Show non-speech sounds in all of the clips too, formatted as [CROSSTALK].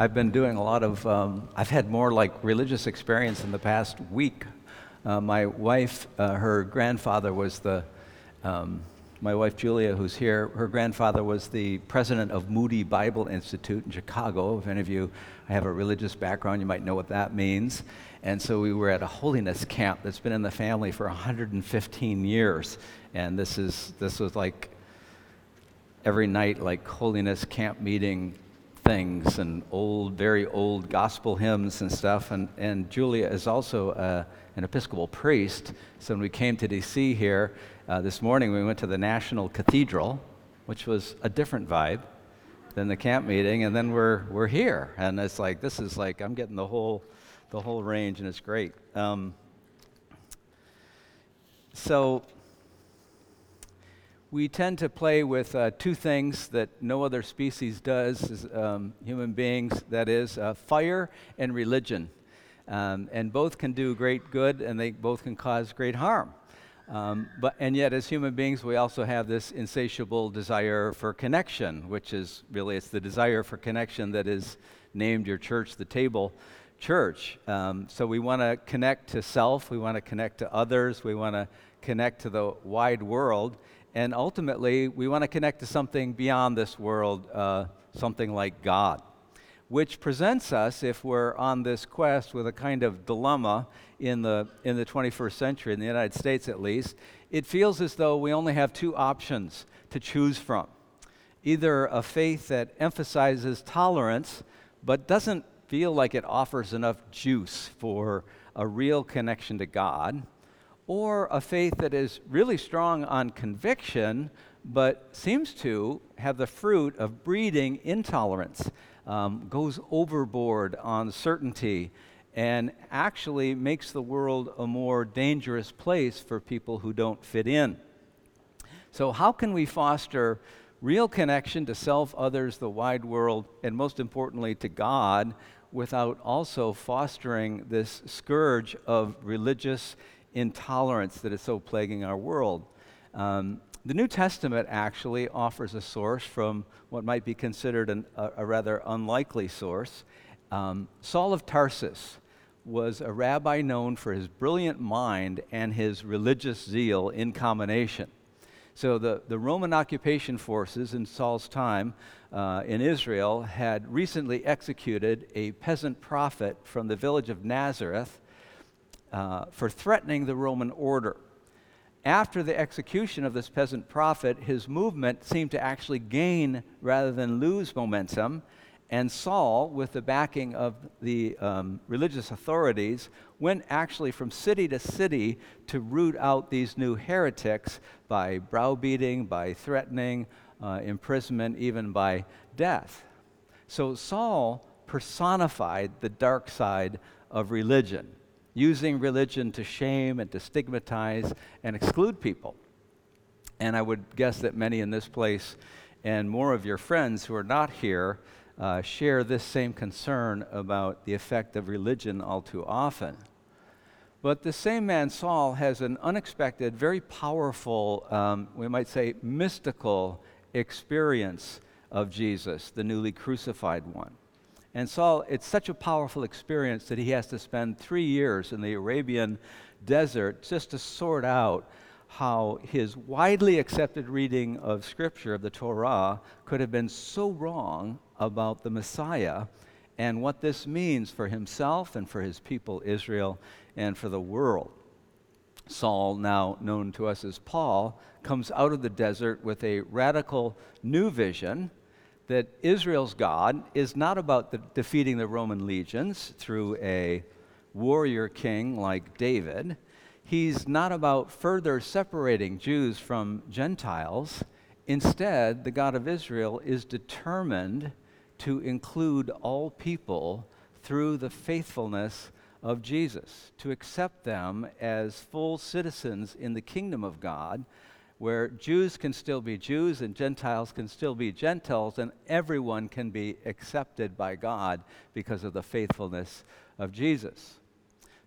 I've been doing a lot of, um, I've had more like religious experience in the past week. Uh, my wife, uh, her grandfather was the, um, my wife Julia, who's here, her grandfather was the president of Moody Bible Institute in Chicago. If any of you have a religious background, you might know what that means. And so we were at a holiness camp that's been in the family for 115 years. And this, is, this was like every night, like holiness camp meeting things and old, very old gospel hymns and stuff. And, and Julia is also uh, an Episcopal priest. So when we came to D.C. here uh, this morning, we went to the National Cathedral, which was a different vibe than the camp meeting. And then we're, we're here. And it's like, this is like, I'm getting the whole, the whole range, and it's great. Um, so we tend to play with uh, two things that no other species does um, human beings that is, uh, fire and religion. Um, and both can do great good and they both can cause great harm. Um, but, and yet, as human beings, we also have this insatiable desire for connection, which is really it's the desire for connection that is named your church the table church. Um, so we want to connect to self, we want to connect to others, we want to connect to the wide world. And ultimately, we want to connect to something beyond this world, uh, something like God, which presents us, if we're on this quest, with a kind of dilemma in the, in the 21st century, in the United States at least. It feels as though we only have two options to choose from either a faith that emphasizes tolerance but doesn't feel like it offers enough juice for a real connection to God or a faith that is really strong on conviction, but seems to have the fruit of breeding intolerance, um, goes overboard on certainty, and actually makes the world a more dangerous place for people who don't fit in. So, how can we foster real connection to self, others, the wide world, and most importantly to God, without also fostering this scourge of religious intolerance that is so plaguing our world. Um, the New Testament actually offers a source from what might be considered an, a, a, rather unlikely source. Um, Saul of Tarsus was a rabbi known for his brilliant mind and his religious zeal in combination. So, the, the Roman occupation forces in Saul's time uh, in Israel had recently executed a peasant prophet from the village of Nazareth uh, for threatening the Roman order. After the execution of this peasant prophet, his movement seemed to actually gain rather than lose momentum. And Saul, with the backing of the um, religious authorities, went actually from city to city to root out these new heretics by browbeating, by threatening, uh, imprisonment, even by death. So Saul personified the dark side of religion using religion to shame and to stigmatize and exclude people. And I would guess that many in this place and more of your friends who are not here uh, share this same concern about the effect of religion all too often. But the same man, Saul, has an unexpected, very powerful, um, we might say mystical experience of Jesus, the newly crucified one. And Saul, it's such a powerful experience that he has to spend three years in the Arabian desert just to sort out how his widely accepted reading of Scripture, of the Torah, could have been so wrong about the Messiah and what this means for himself and for his people, Israel, and for the world. Saul, now known to us as Paul, comes out of the desert with a radical new vision that Israel's God is not about the, defeating the Roman legions through a warrior king like David. He's not about further separating Jews from Gentiles. Instead, the God of Israel is determined to include all people through the faithfulness of Jesus, to accept them as full citizens in the kingdom of God where Jews can still be Jews and Gentiles can still be Gentiles, and everyone can be accepted by God because of the faithfulness of Jesus.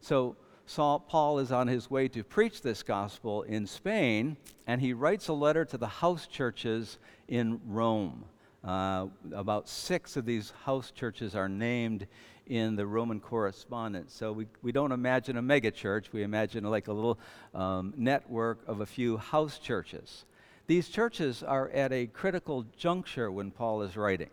So, Saul, Paul is on his way to preach this gospel in Spain, and he writes a letter to the house churches in Rome. Uh, about six of these house churches are named in the Roman correspondence. So we, we don't imagine a megachurch, we imagine like a little um, network of a few house churches. These churches are at a critical juncture when Paul is writing.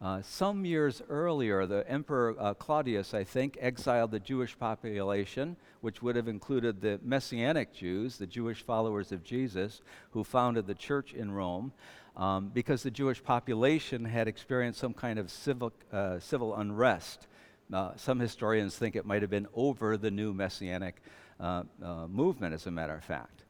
Uh, some years earlier, the Emperor uh, Claudius, I think, exiled the Jewish population, which would have included the Messianic Jews, the Jewish followers of Jesus, who founded the church in Rome, um, because the Jewish population had experienced some kind of civil, uh, civil unrest. Uh, some historians think it might have been over the new Messianic uh, uh, movement, as a matter of fact.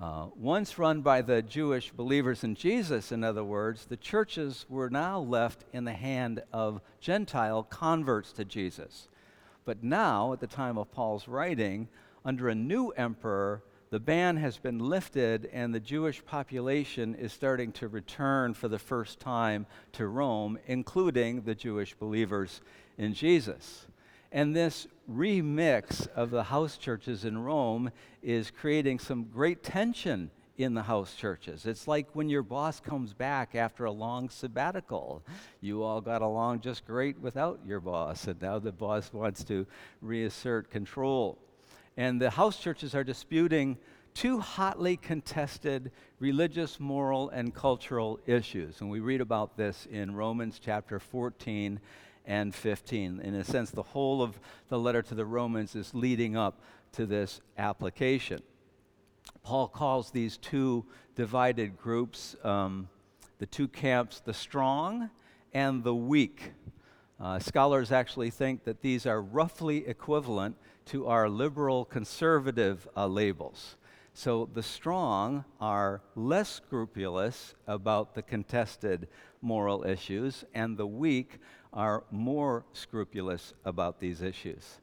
Uh, once run by the Jewish believers in Jesus, in other words, the churches were now left in the hand of Gentile converts to Jesus. But now, at the time of Paul's writing, under a new emperor, the ban has been lifted and the Jewish population is starting to return for the first time to Rome, including the Jewish believers in Jesus. And this remix of the house churches in Rome is creating some great tension in the house churches. It's like when your boss comes back after a long sabbatical. You all got along just great without your boss, and now the boss wants to reassert control. And the house churches are disputing two hotly contested religious, moral, and cultural issues. And we read about this in Romans chapter 14 and 15. In a sense, the whole of the letter to the Romans is leading up to this application. Paul calls these two divided groups, um, the two camps, the strong and the weak. Uh, scholars actually think that these are roughly equivalent to our liberal conservative uh, labels. So the strong are less scrupulous about the contested moral issues, and the weak are more scrupulous about these issues.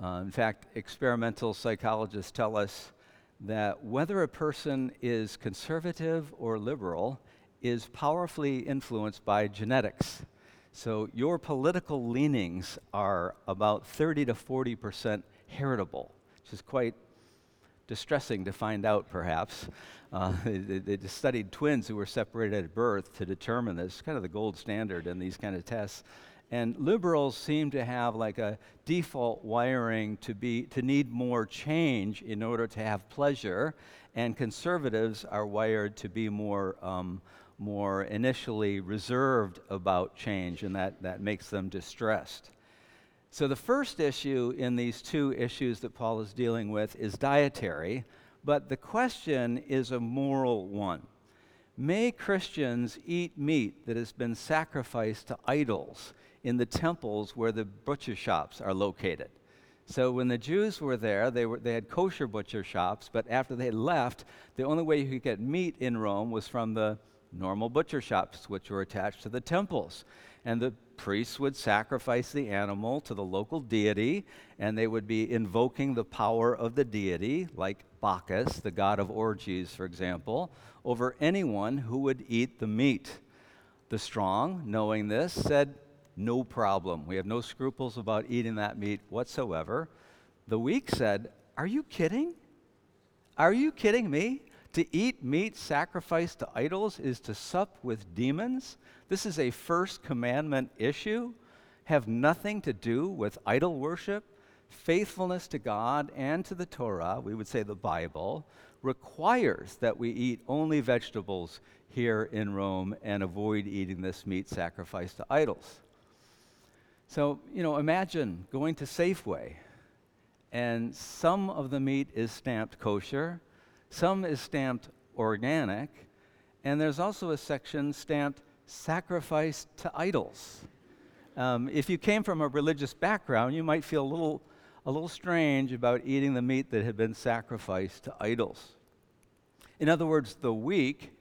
Uh, in fact, experimental psychologists tell us that whether a person is conservative or liberal is powerfully influenced by genetics. So your political leanings are about 30 to 40 percent heritable, which is quite distressing to find out, perhaps. Uh, [LAUGHS] they, they, studied twins who were separated at birth to determine this, kind of the gold standard in these kind of tests. And liberals seem to have like a default wiring to be to need more change in order to have pleasure, and conservatives are wired to be more um, more initially reserved about change, and that, that makes them distressed. So, the first issue in these two issues that Paul is dealing with is dietary, but the question is a moral one. May Christians eat meat that has been sacrificed to idols in the temples where the butcher shops are located? So when the Jews were there, they, were, they had kosher butcher shops, but after they left, the only way you could get meat in Rome was from the normal butcher shops, which were attached to the temples. And the priests would sacrifice the animal to the local deity, and they would be invoking the power of the deity, like Bacchus, the god of orgies, for example, over anyone who would eat the meat. The strong, knowing this, said, No problem. We have no scruples about eating that meat whatsoever. The weak said, Are you kidding? Are you kidding me? To eat meat sacrificed to idols is to sup with demons. This is a first commandment issue, have nothing to do with idol worship. Faithfulness to God and to the Torah, we would say the Bible, requires that we eat only vegetables here in Rome and avoid eating this meat sacrificed to idols. So, you know, imagine going to Safeway and some of the meat is stamped kosher some is stamped organic, and there's also a section stamped sacrifice to idols. Um, if you came from a religious background, you might feel a little, a little strange about eating the meat that had been sacrificed to idols. In other words, the weak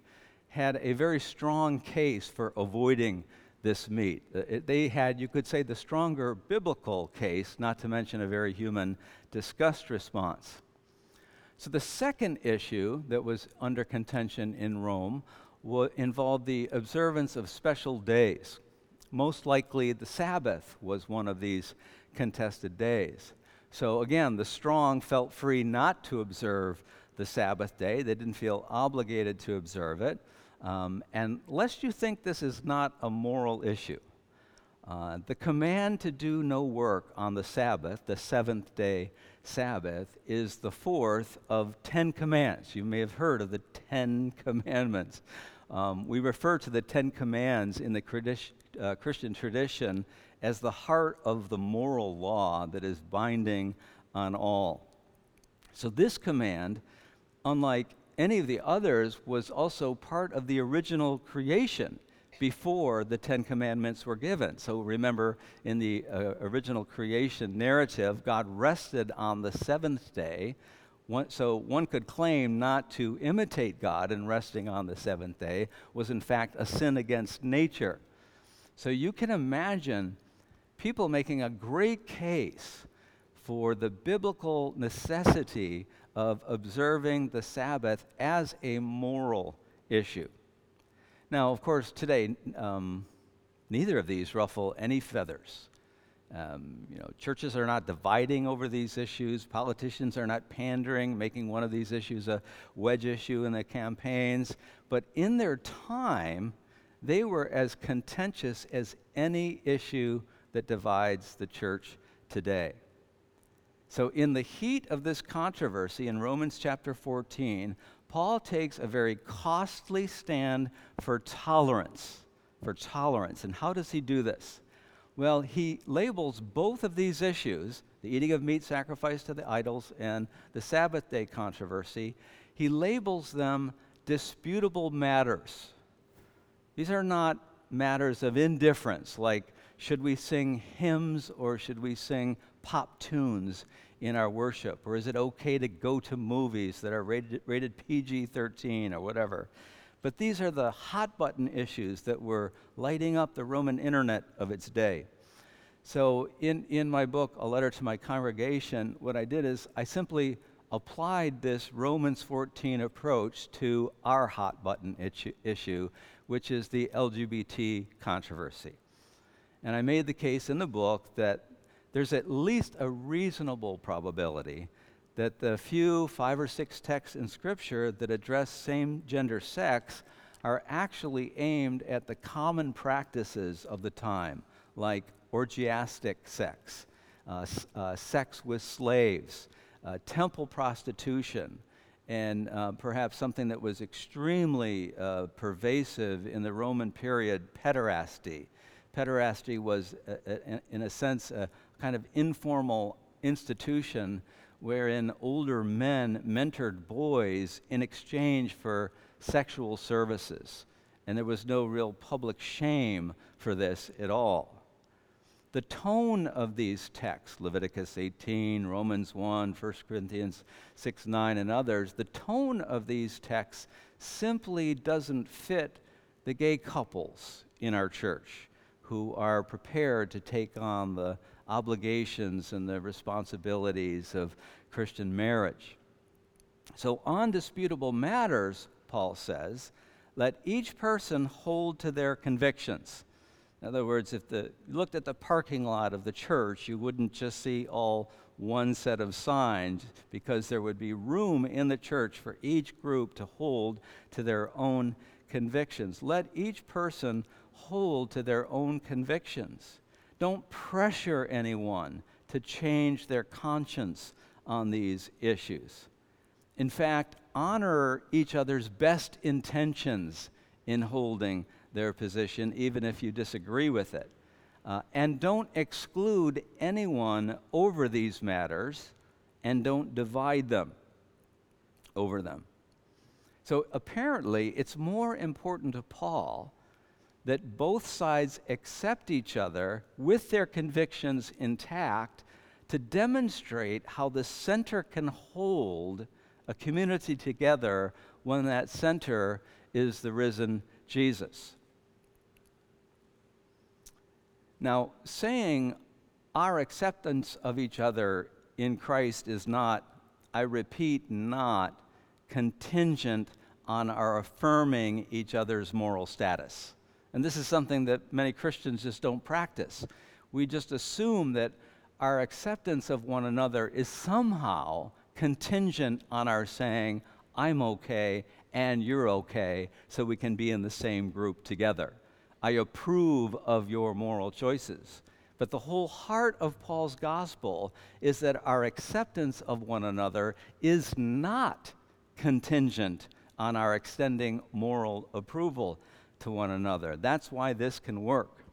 had a very strong case for avoiding this meat. Uh, they had, you could say, the stronger biblical case, not to mention a very human disgust response. So the second issue that was under contention in Rome involved the observance of special days. Most likely, the Sabbath was one of these contested days. So again, the strong felt free not to observe the Sabbath day. They didn't feel obligated to observe it. Um, and lest you think this is not a moral issue, uh, the command to do no work on the Sabbath, the seventh day Sabbath, is the fourth of Ten Commands. You may have heard of the Ten [LAUGHS] Commandments. Um, we refer to the Ten Commands in the uh, Christian tradition as the heart of the moral law that is binding on all. So, this command, unlike any of the others, was also part of the original creation before the Ten Commandments were given. So remember, in the uh, original creation narrative, God rested on the seventh day. One, so one could claim not to imitate God in resting on the seventh day was, in fact, a sin against nature. So you can imagine people making a great case for the biblical necessity of observing the Sabbath as a moral issue. Now, of course, today, um, neither of these ruffle any feathers. Um, you know, churches are not dividing over these issues. Politicians are not pandering, making one of these issues a wedge issue in the campaigns. But in their time, they were as contentious as any issue that divides the church today. So, in the heat of this controversy in Romans chapter 14, Paul takes a very costly stand for tolerance. For tolerance. And how does he do this? Well, he labels both of these issues, the eating of meat sacrificed to the idols and the Sabbath day controversy, he labels them disputable matters. These are not matters of indifference, like should we sing hymns or should we sing pop tunes in our worship? Or is it okay to go to movies that are rated, rated PG 13 or whatever? But these are the hot button issues that were lighting up the Roman internet of its day. So, in, in my book, A Letter to My Congregation, what I did is I simply applied this Romans 14 approach to our hot button issue, which is the LGBT controversy. And I made the case in the book that there's at least a reasonable probability that the few five or six texts in Scripture that address same gender sex are actually aimed at the common practices of the time, like orgiastic sex, uh, uh, sex with slaves, uh, temple prostitution, and uh, perhaps something that was extremely uh, pervasive in the Roman period, pederasty. Pederasty was, uh, in a sense, a kind of informal institution wherein older men mentored boys in exchange for sexual services. And there was no real public shame for this at all. The tone of these texts, Leviticus 18, Romans 1, 1 Corinthians 6, 9, and others, the tone of these texts simply doesn't fit the gay couples in our church who are prepared to take on the obligations and the responsibilities of Christian marriage. So, on disputable matters, Paul says, let each person hold to their convictions. In other words, if the, you looked at the parking lot of the church, you wouldn't just see all one set of signs because there would be room in the church for each group to hold to their own convictions. Let each person hold to their own convictions. Don't pressure anyone to change their conscience on these issues. In fact, honor each other's best intentions in holding their position, even if you disagree with it. Uh, and don't exclude anyone over these matters, and don't divide them over them. So apparently, it's more important to Paul that both sides accept each other with their convictions intact to demonstrate how the center can hold a community together when that center is the risen Jesus. Now, saying our acceptance of each other in Christ is not, I repeat, not contingent on our affirming each other's moral status. And this is something that many Christians just don't practice. We just assume that our acceptance of one another is somehow contingent on our saying, I'm okay and you're okay so we can be in the same group together. I approve of your moral choices. But the whole heart of Paul's gospel is that our acceptance of one another is not contingent on our extending moral approval to one another. That's why this can work.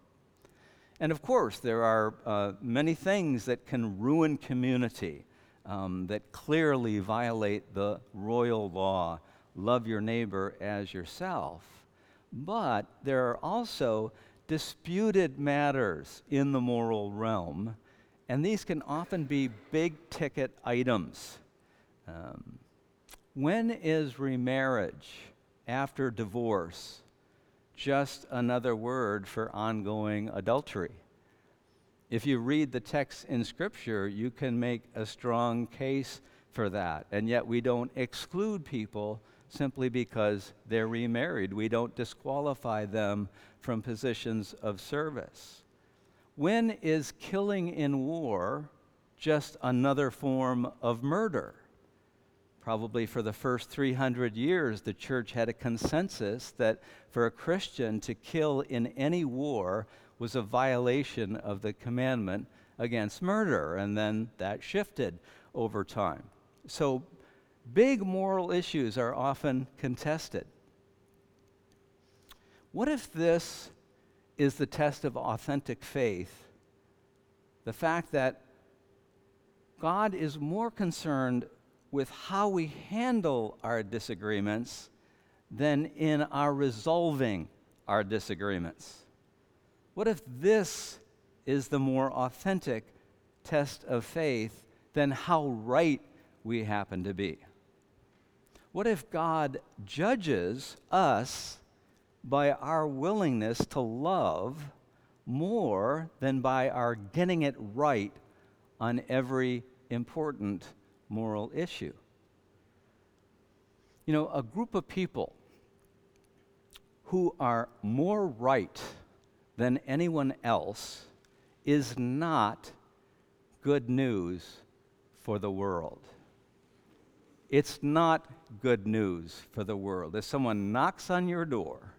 And of course, there are uh, many things that can ruin community um, that clearly violate the royal law love your neighbor as yourself. But there are also disputed matters in the moral realm, and these can often be big ticket items. Um, when is remarriage after divorce just another word for ongoing adultery? If you read the text in Scripture, you can make a strong case for that. And yet, we don't exclude people simply because they're remarried. We don't disqualify them from positions of service. When is killing in war just another form of murder? Probably for the first 300 years, the church had a consensus that for a Christian to kill in any war was a violation of the commandment against murder, and then that shifted over time. So, big moral issues are often contested. What if this is the test of authentic faith? The fact that God is more concerned with how we handle our disagreements than in our resolving our disagreements. What if this is the more authentic test of faith than how right we happen to be? What if God judges us by our willingness to love more than by our getting it right on every important moral issue? You know, a group of people who are more right than anyone else is not good news for the world. It's not good news for the world. If someone knocks on your door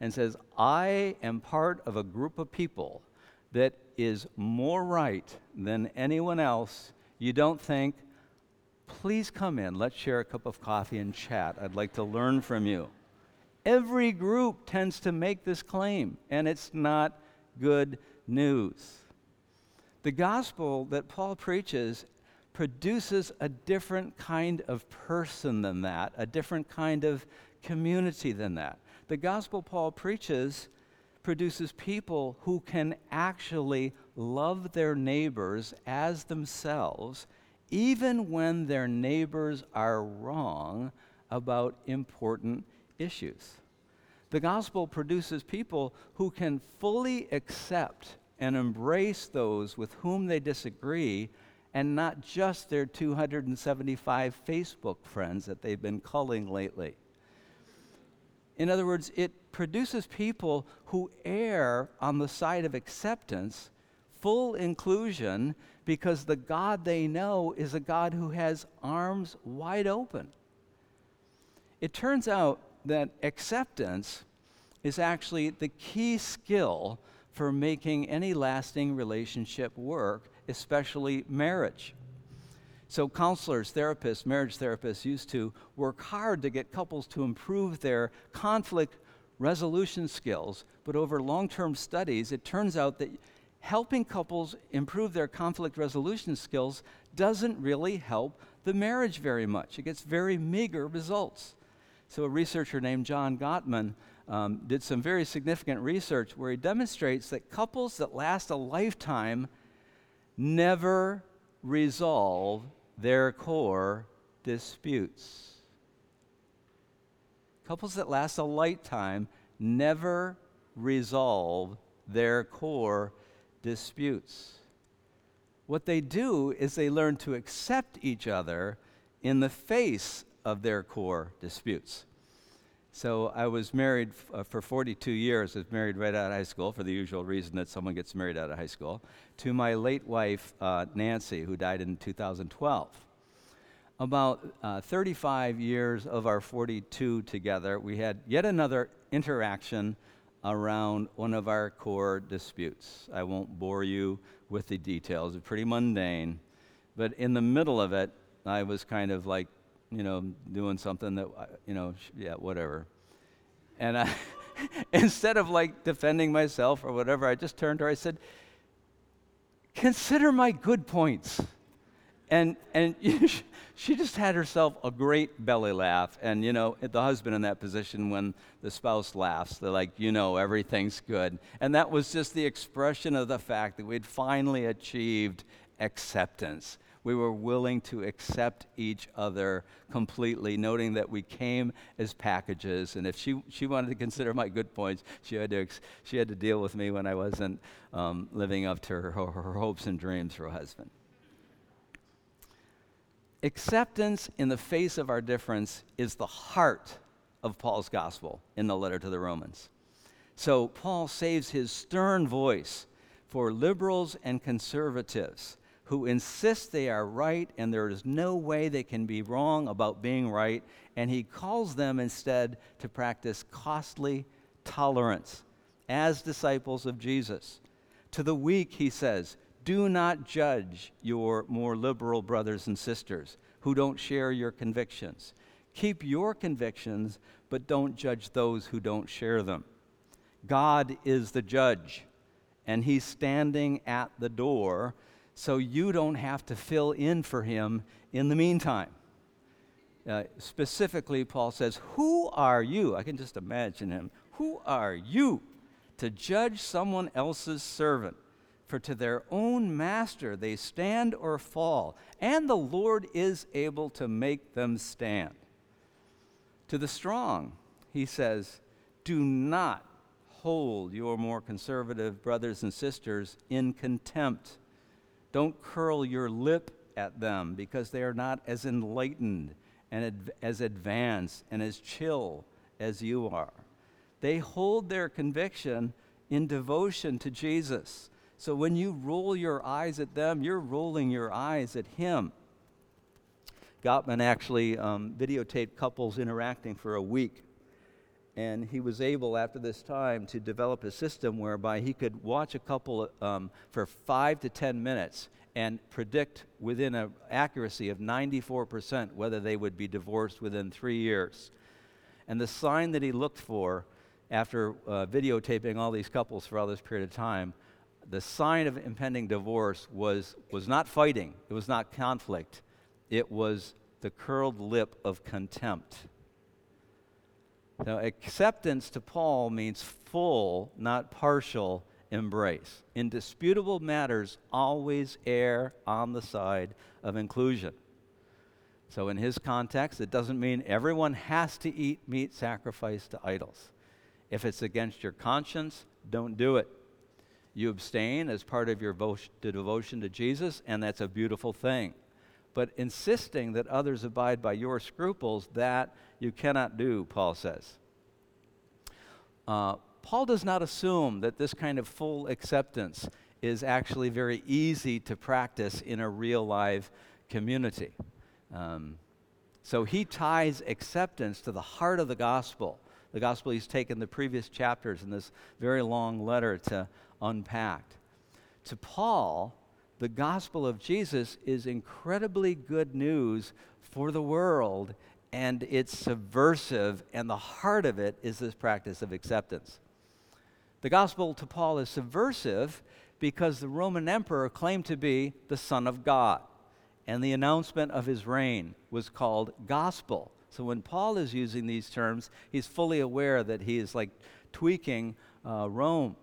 and says, I am part of a group of people that is more right than anyone else, you don't think, please come in, let's share a cup of coffee and chat. I'd like to learn from you. Every group tends to make this claim, and it's not good news. The gospel that Paul preaches produces a different kind of person than that, a different kind of community than that. The gospel Paul preaches produces people who can actually love their neighbors as themselves, even when their neighbors are wrong about important issues. The gospel produces people who can fully accept and embrace those with whom they disagree, and not just their 275 Facebook friends that they've been culling lately. In other words, it produces people who err on the side of acceptance, full inclusion, because the God they know is a God who has arms wide open. It turns out that acceptance is actually the key skill for making any lasting relationship work, especially marriage. So, counselors, therapists, marriage therapists used to work hard to get couples to improve their conflict resolution skills. But over long term studies, it turns out that helping couples improve their conflict resolution skills doesn't really help the marriage very much. It gets very meager results. So, a researcher named John Gottman um, did some very significant research where he demonstrates that couples that last a lifetime never resolve their core disputes. Couples that last a lifetime never resolve their core disputes. What they do is they learn to accept each other in the face of their core disputes. So I was married f- uh, for 42 years. I was married right out of high school for the usual reason that someone gets married out of high school, to my late wife, uh, Nancy, who died in 2012. about uh, 35 years of our 42 together, we had yet another interaction around one of our core disputes. I won't bore you with the details, it's pretty mundane. But in the middle of it, I was kind of like, you know, doing something that, you know, yeah, whatever. And I, [LAUGHS] instead of like defending myself or whatever, I just turned to her. I said, Consider my good points. And, and [LAUGHS] she just had herself a great belly laugh. And, you know, the husband in that position, when the spouse laughs, they're like, you know, everything's good. And that was just the expression of the fact that we'd finally achieved acceptance. We were willing to accept each other completely, noting that we came as packages. And if she, she wanted to consider my good points, she had to, she had to deal with me when I wasn't um, living up to her, her hopes and dreams for a husband. Acceptance in the face of our difference is the heart of Paul's gospel in the letter to the Romans. So Paul saves his stern voice for liberals and conservatives who insist they are right and there is no way they can be wrong about being right, and he calls them instead to practice costly tolerance as disciples of Jesus. To the weak, he says, do not judge your more liberal brothers and sisters who don't share your convictions. Keep your convictions, but don't judge those who don't share them. God is the judge, and he's standing at the door so you don't have to fill in for him in the meantime. Uh, specifically, Paul says, Who are you? I can just imagine him. Who are you to judge someone else's servant? For to their own master they stand or fall, and the Lord is able to make them stand. To the strong, he says, Do not hold your more conservative brothers and sisters in contempt don't curl your lip at them because they are not as enlightened and as advanced and as chill as you are. They hold their conviction in devotion to Jesus. So when you roll your eyes at them, you're rolling your eyes at Him. Gottman actually um, videotaped couples interacting for a week. And he was able, after this time, to develop a system whereby he could watch a couple um, for five to 10 minutes and predict within an accuracy of 94% whether they would be divorced within three years. And the sign that he looked for after uh, videotaping all these couples for all this period of time, the sign of impending divorce was, was not fighting, it was not conflict, it was the curled lip of contempt. Now, acceptance to Paul means full, not partial embrace. Indisputable matters always err on the side of inclusion. So, in his context, it doesn't mean everyone has to eat meat sacrificed to idols. If it's against your conscience, don't do it. You abstain as part of your devotion to Jesus, and that's a beautiful thing. But insisting that others abide by your scruples, that you cannot do, Paul says. Uh, Paul does not assume that this kind of full acceptance is actually very easy to practice in a real live community. Um, so he ties acceptance to the heart of the gospel, the gospel he's taken the previous chapters in this very long letter to unpack. To Paul, the gospel of Jesus is incredibly good news for the world, and it's subversive, and the heart of it is this practice of acceptance. The gospel to Paul is subversive because the Roman emperor claimed to be the Son of God, and the announcement of his reign was called gospel. So when Paul is using these terms, he's fully aware that he is like tweaking uh, Rome.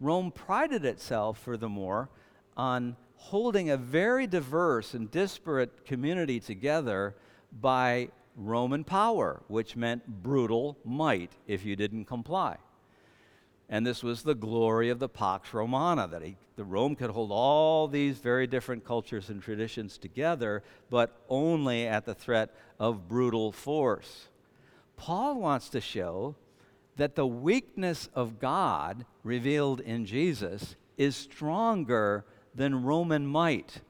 Rome prided itself, furthermore, on holding a very diverse and disparate community together by Roman power, which meant brutal might if you didn't comply. And this was the glory of the Pax Romana, that he, the Rome could hold all these very different cultures and traditions together, but only at the threat of brutal force. Paul wants to show that the weakness of God revealed in Jesus is stronger than Roman might.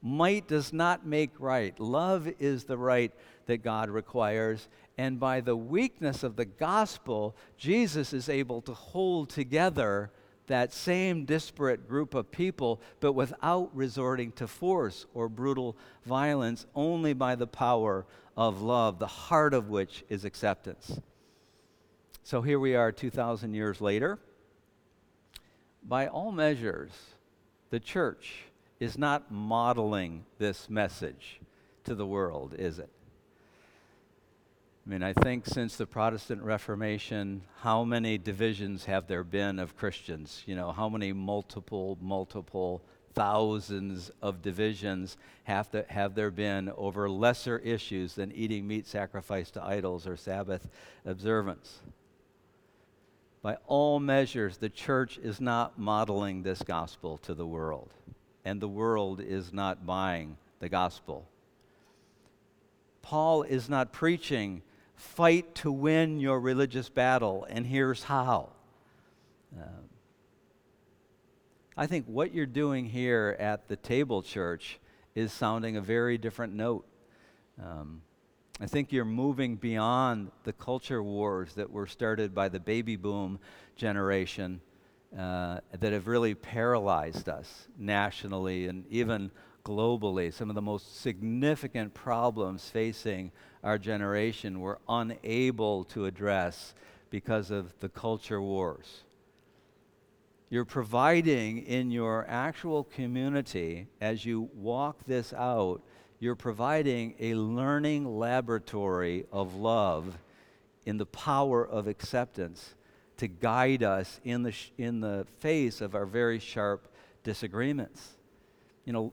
Might does not make right. Love is the right that God requires. And by the weakness of the gospel, Jesus is able to hold together that same disparate group of people, but without resorting to force or brutal violence, only by the power of love, the heart of which is acceptance. So here we are 2,000 years later. By all measures, the church is not modeling this message to the world, is it? I mean, I think since the Protestant Reformation, how many divisions have there been of Christians? You know, how many multiple, multiple thousands of divisions have, to, have there been over lesser issues than eating meat sacrificed to idols or Sabbath observance? By all measures, the church is not modeling this gospel to the world, and the world is not buying the gospel. Paul is not preaching fight to win your religious battle, and here's how. Uh, I think what you're doing here at the table church is sounding a very different note. Um, I think you're moving beyond the culture wars that were started by the baby boom generation uh, that have really paralyzed us nationally and even globally. Some of the most significant problems facing our generation were unable to address because of the culture wars. You're providing in your actual community, as you walk this out, you're providing a learning laboratory of love in the power of acceptance to guide us in the, sh- in the face of our very sharp disagreements. You know,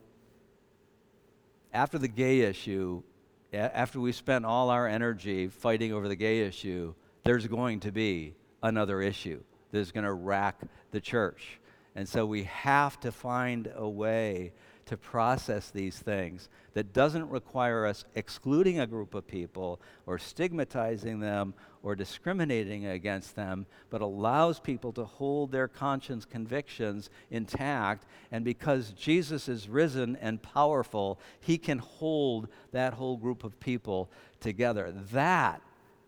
after the gay issue, after we spent all our energy fighting over the gay issue, there's going to be another issue that's going to rack the church. And so we have to find a way to process these things that doesn't require us excluding a group of people or stigmatizing them or discriminating against them, but allows people to hold their conscience convictions intact. And because Jesus is risen and powerful, he can hold that whole group of people together. That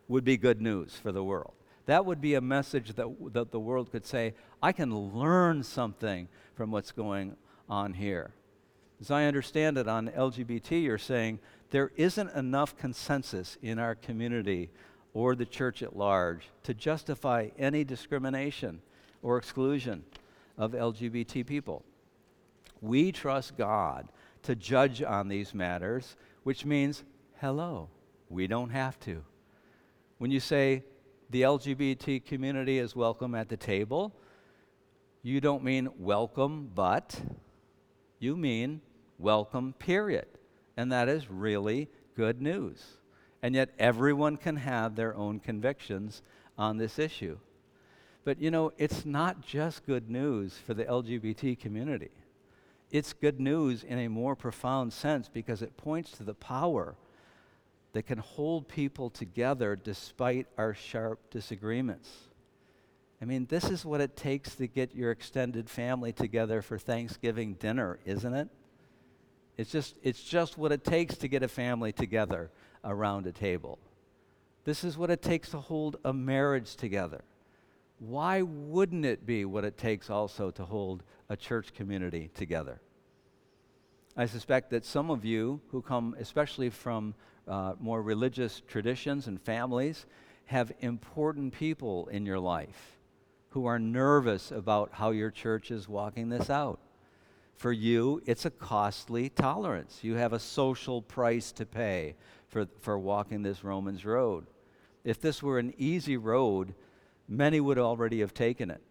would be good news for the world. That would be a message that, that the world could say, I can learn something from what's going on here. As I understand it on LGBT, you're saying there isn't enough consensus in our community or the church at large to justify any discrimination or exclusion of LGBT people. We trust God to judge on these matters, which means, hello, we don't have to. When you say the LGBT community is welcome at the table, you don't mean welcome, but you mean welcome, period. And that is really good news. And yet, everyone can have their own convictions on this issue. But you know, it's not just good news for the LGBT community. It's good news in a more profound sense because it points to the power that can hold people together despite our sharp disagreements. I mean, this is what it takes to get your extended family together for Thanksgiving dinner, isn't it? It's just, it's just what it takes to get a family together around a table. This is what it takes to hold a marriage together. Why wouldn't it be what it takes also to hold a church community together? I suspect that some of you who come, especially from uh, more religious traditions and families, have important people in your life who are nervous about how your church is walking this out. For you, it's a costly tolerance. You have a social price to pay for, for walking this Romans road. If this were an easy road, many would already have taken it.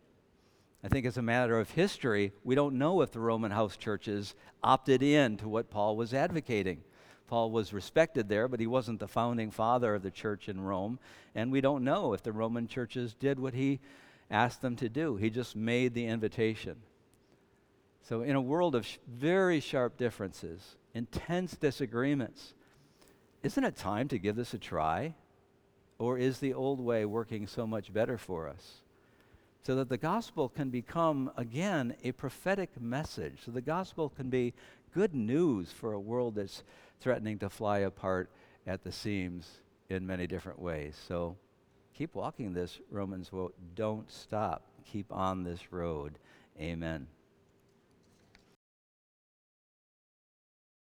I think as a matter of history, we don't know if the Roman house churches opted in to what Paul was advocating. Paul was respected there, but he wasn't the founding father of the church in Rome. And we don't know if the Roman churches did what he asked them to do. He just made the invitation. So, in a world of sh- very sharp differences, intense disagreements, isn't it time to give this a try? Or is the old way working so much better for us? so that the gospel can become, again, a prophetic message. So the gospel can be good news for a world that's threatening to fly apart at the seams in many different ways. So keep walking this Romans road. Don't stop. Keep on this road. Amen.